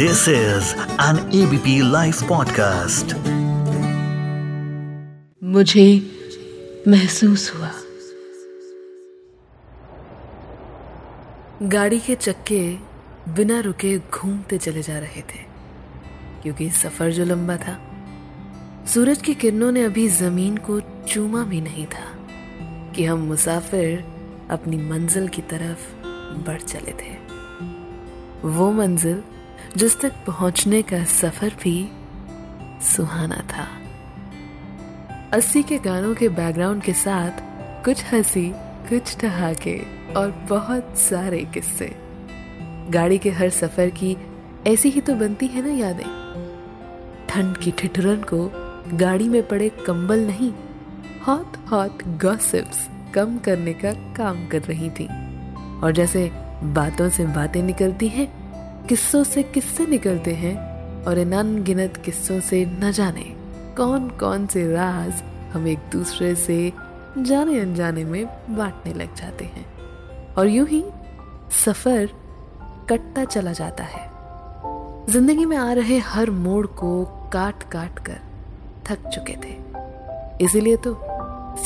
This is an ABP Life podcast. मुझे महसूस हुआ गाड़ी के चक्के बिना रुके घूमते चले जा रहे थे, क्योंकि सफ़र जो लंबा था, सूरज की किरणों ने अभी ज़मीन को चूमा भी नहीं था कि हम मुसाफिर अपनी मंजिल की तरफ़ बढ़ चले थे वो मंजिल जिस तक पहुँचने का सफ़र भी सुहाना था। अस्सी के गानों के बैकग्राउंड के साथ कुछ हँसी, कुछ ठहाके और बहुत सारे किस्से। गाड़ी के हर सफ़र की ऐसी ही तो बनती है ना यादें। ठंड की ठिठुरन को गाड़ी में पड़े कंबल नहीं हॉट हॉट गॉसिप्स कम करने का काम कर रही थी। और जैसे बातों से बातें निकलती हैं किस्सों से किस्से निकलते हैं और इन अनगिनत किस्सों से न जाने कौन कौन से राज हम एक दूसरे से जाने अनजाने में बांटने लग जाते हैं। और यूँ ही सफ़र कटता चला जाता है। ज़िंदगी में आ रहे हर मोड़ को काट काट कर थक चुके थे। इसीलिए तो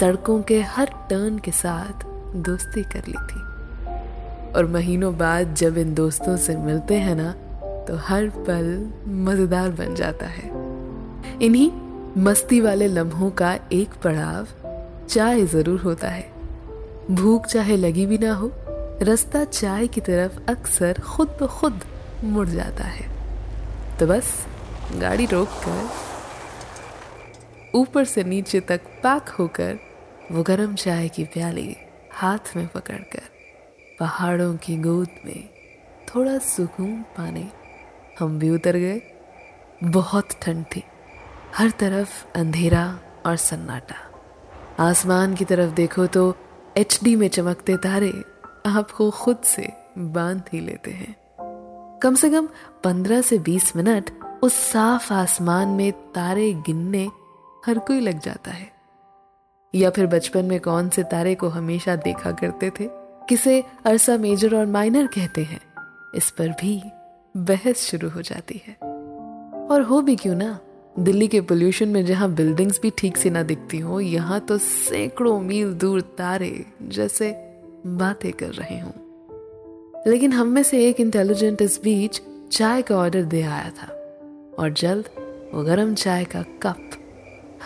सड़कों के हर टर्न के साथ दोस्ती कर ली थी। और महीनों बाद जब इन दोस्तों से मिलते हैं ना तो हर पल मज़ेदार बन जाता है। इन्हीं मस्ती वाले लम्हों का एक पड़ाव चाय ज़रूर होता है। भूख चाहे लगी भी ना हो, रास्ता चाय की तरफ़ अक्सर खुद ब खुद मुड़ जाता है। तो बस, गाड़ी रोक कर ऊपर से नीचे तक पैक होकर वो गरम चाय की प्याली हाथ में पकड़कर पहाड़ों की गोद में थोड़ा सुकून पाने। हम भी उतर गए। बहुत ठंड थी। हर तरफ़ अंधेरा और सन्नाटा। आसमान की तरफ़ देखो तो एचडी में चमकते तारे आपको खुद से बाँध ही लेते हैं। कम से कम पंद्रह से बीस मिनट उस साफ़ आसमान में तारे गिनने हर कोई लग जाता है। या फिर बचपन में कौन से तारे को हमेशा देखा करते थे? किसे अरसा मेजर और माइनर कहते हैं, इस पर भी बहस शुरू हो जाती है। और हो भी क्यों ना, दिल्ली के पोल्यूशन में जहाँ बिल्डिंग्स भी ठीक से ना दिखती हो, यहाँ तो सैकड़ों मील दूर तारे जैसे बातें कर रहे हों। लेकिन हम में से एक इंटेलिजेंट इस बीच चाय का ऑर्डर दे आया था, और जल्द वो गर्म चाय का कप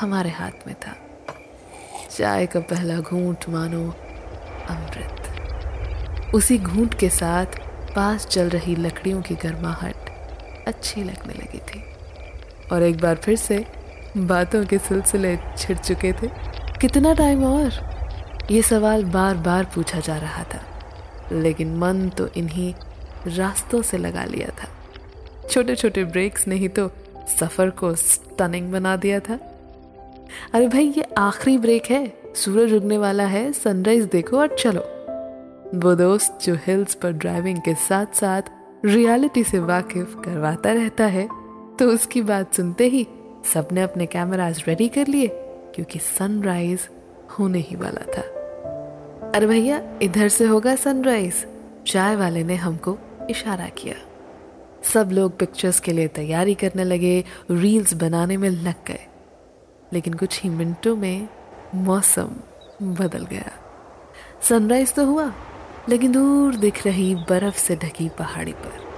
हमारे हाथ में था। चाय का पहला घूंट मानो अमृत। उसी घूंट के साथ पास चल रही लकड़ियों की गर्माहट अच्छी लगने लगी थी। और एक बार फिर से बातों के सिलसिले छिड़ चुके थे। कितना टाइम और? ये सवाल बार बार पूछा जा रहा था, लेकिन मन तो इन्हीं रास्तों से लगा लिया था। छोटे छोटे ब्रेक्स नहीं तो सफ़र को स्टनिंग बना दिया था। अरे भाई, ये आखिरी ब्रेक है। सूरज उगने वाला है सनराइज देखो और चलो। वो दोस्त जो हिल्स पर ड्राइविंग के साथ साथ रियलिटी से वाकिफ करवाता रहता है तो उसकी बात सुनते ही सबने अपने कैमराज रेडी कर लिए, क्योंकि सनराइज होने ही वाला था। अरे भैया, इधर से होगा सनराइज चाय वाले ने हमको इशारा किया। सब लोग पिक्चर्स के लिए तैयारी करने लगे रील्स बनाने में लग गए। लेकिन कुछ ही मिनटों में मौसम बदल गया। सनराइज तो हुआ। लेकिन दूर दिख रही बर्फ़ से ढकी पहाड़ी पर।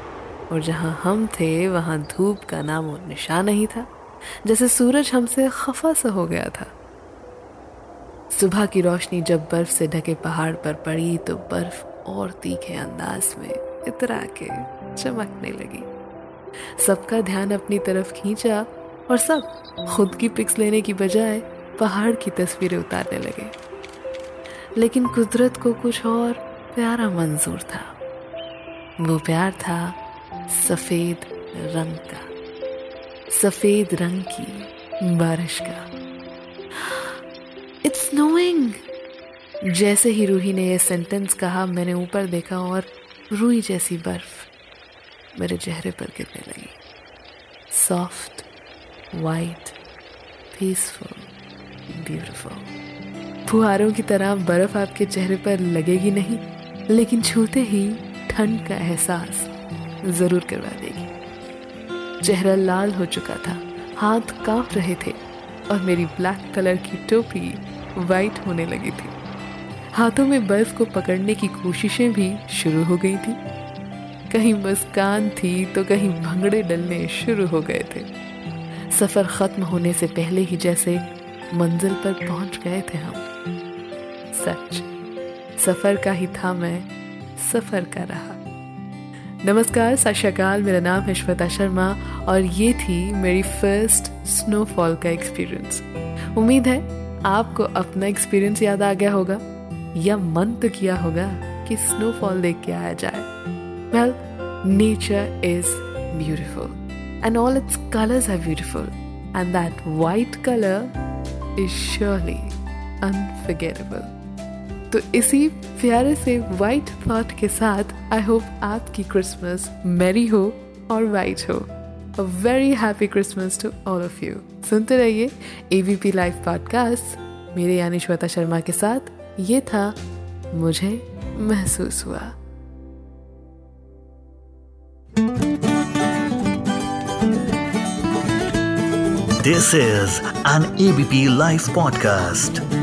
और जहाँ हम थे, वहाँ धूप का नाम और निशान नहीं था, जैसे सूरज हमसे खफा सा हो गया था। सुबह की रोशनी जब बर्फ़ से ढके पहाड़ पर पड़ी तो बर्फ़ और तीखे अंदाज में इतरा के चमकने लगी। सबका ध्यान अपनी तरफ़ खींचा और सब खुद की पिक्स लेने की बजाय पहाड़ की तस्वीरें उतारने लगे। लेकिन कुदरत को कुछ और प्यारा मंजूर था। वो प्यार था सफ़ेद रंग का। सफ़ेद रंग की बारिश का। इट्स स्नोइंग जैसे ही रूही ने यह सेंटेंस कहा, मैंने ऊपर देखा और रूई जैसी बर्फ़ मेरे चेहरे पर गिरने लगी। सॉफ्ट वाइट पीसफुल ब्यूटिफुल फुहारों की तरह बर्फ़ आपके चेहरे पर लगेगी नहीं। लेकिन छूते ही ठंड का एहसास ज़रूर करवा देगी। चेहरा लाल हो चुका था, हाथ काँप रहे थे और मेरी ब्लैक कलर की टोपी वाइट होने लगी थी। हाथों में बर्फ़ को पकड़ने की कोशिशें भी शुरू हो गई थी। कहीं मुस्कान थी तो कहीं भंगड़े डलने शुरू हो गए थे। सफ़र ख़त्म होने से पहले ही जैसे मंजिल पर पहुँच गए थे हम। सच। सफ़र का ही था मैं, सफ़र का रहा। नमस्कार सत मेरा नाम है श्वेता शर्मा और ये थी मेरी फ़र्स्ट स्नोफॉल का एक्सपीरियंस उम्मीद है आपको अपना एक्सपीरियंस याद आ गया होगा या मन तो किया होगा कि स्नोफॉल देख के आया जाए। Well nature is beautiful and all its colours are beautiful and that white colour is surely unforgettable तो इसी प्यारे से वाइट थॉट के साथ आई होप आपकी क्रिसमस मैरी हो और वाइट हो। A very happy Christmas to all of you सुनते रहिए A V P live podcast मेरे यानी श्वेता शर्मा के साथ, ये था मुझे महसूस हुआ। This is an ABP Life podcast.